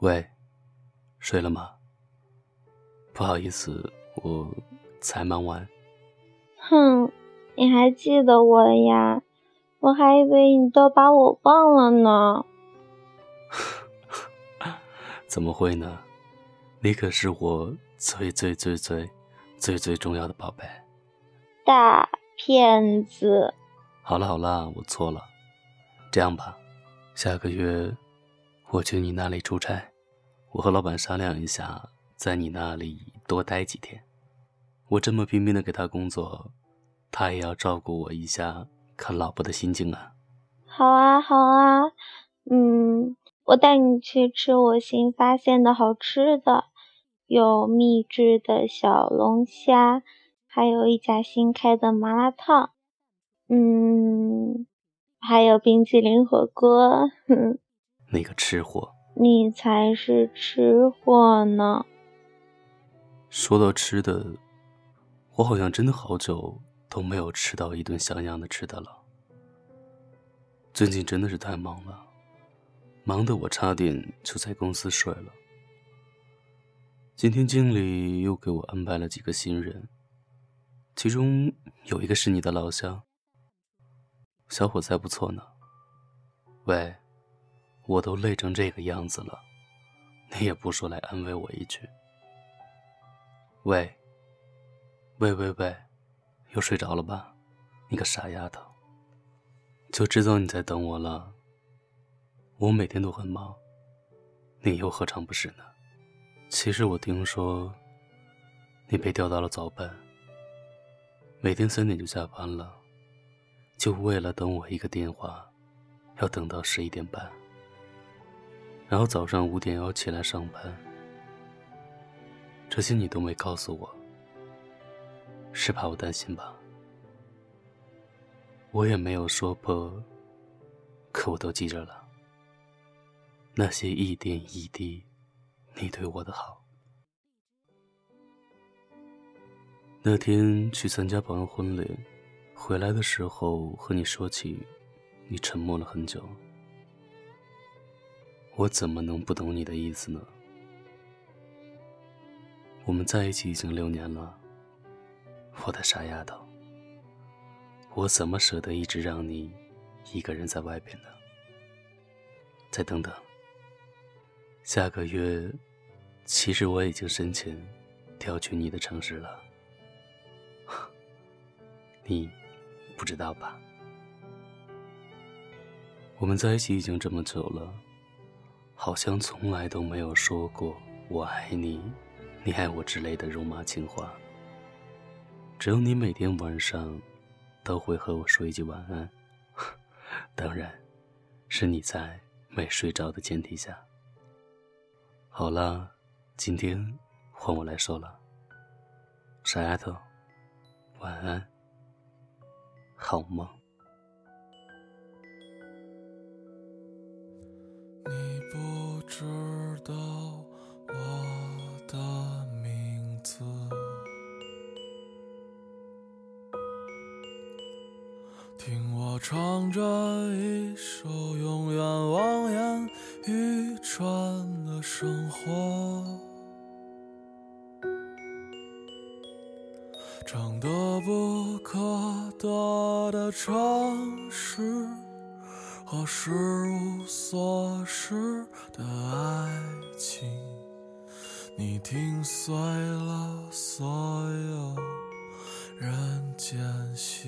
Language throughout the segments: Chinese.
喂，睡了吗？不好意思，我才忙完。哼，你还记得我呀？我还以为你都把我忘了呢。怎么会呢？你可是我最最最最最最重要的宝贝。大骗子！好了好了，我错了。这样吧，下个月我去你那里出差，我和老板商量一下，在你那里多待几天。我这么拼命的给他工作，他也要照顾我一下，看老婆的心情啊。好啊好啊，嗯，我带你去吃我新发现的好吃的，有秘制的小龙虾，还有一家新开的麻辣烫，嗯。还有冰淇淋火锅，哼，那个吃货，你才是吃货呢。说到吃的，我好像真的好久都没有吃到一顿像样的吃的了。最近真的是太忙了，忙得我差点就在公司睡了。今天经理又给我安排了几个新人，其中有一个是你的老乡。小伙子还不错呢。喂，我都累成这个样子了，你也不说来安慰我一句。喂，喂喂喂，又睡着了吧？你个傻丫头，就知道你在等我了。我每天都很忙，你又何尝不是呢？其实我听说，你被调到了早班，每天三点就下班了。就为了等我一个电话，要等到十一点半，然后早上五点要起来上班。这些你都没告诉我，是怕我担心吧？我也没有说破，可我都记着了。那些一点一滴，你对我的好。那天去参加朋友婚礼。回来的时候和你说起，你沉默了很久。我怎么能不懂你的意思呢？我们在一起已经六年了，我的傻丫头。我怎么舍得一直让你一个人在外边呢？再等等，下个月，其实我已经申请调去你的城市了。你。不知道吧？我们在一起已经这么久了，好像从来都没有说过“我爱你”“你爱我”之类的肉麻情话。只有你每天晚上都会和我说一句晚安，当然，是你在没睡着的前提下。好了，今天换我来说了，傻丫头，晚安。好梦？你不知道我的名字，听我唱着一首永远望眼欲穿的生活。唱得不可得的城市和失无所失的爱情，你听碎了所有人间喜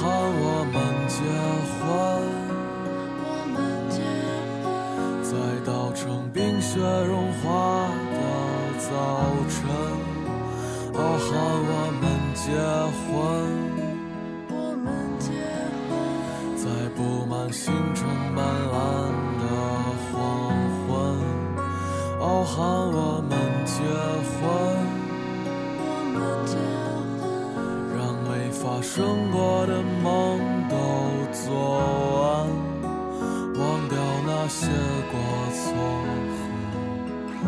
喊我们结婚，我们结婚，在稻城冰雪融化的早晨。哦，喊我们结婚。我们结婚，在布满星辰斑斓的黄昏，哦，喊我们结婚，把生过的梦都做完，忘掉那些过错。和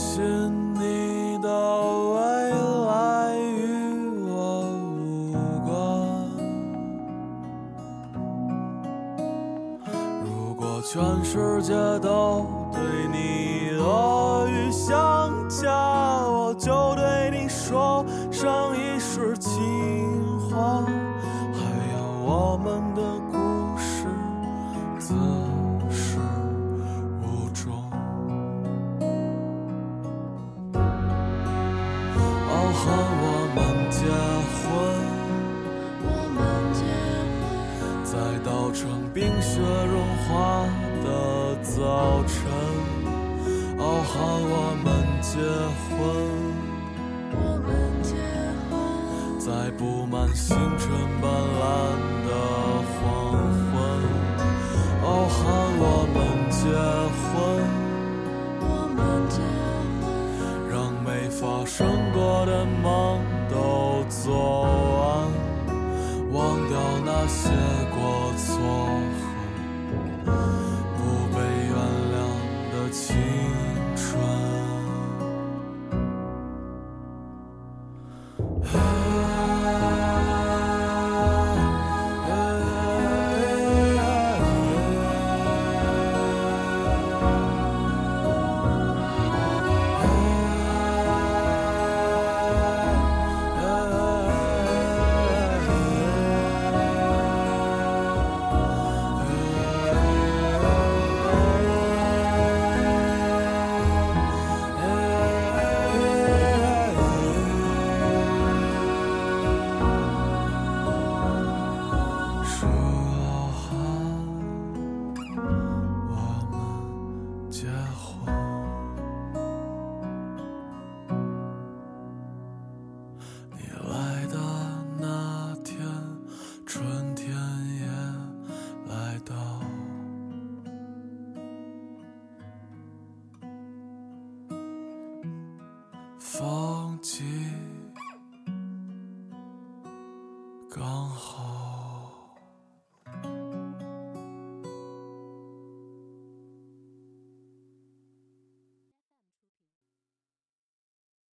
担心你的未来与我无关。如果全世界都对你哦，喊我们结婚。我们结婚，在稻城冰雪融化的早晨，哦，和我们结婚。我们结婚，在布满星辰斑斓的黄昏，哦，和掉放弃。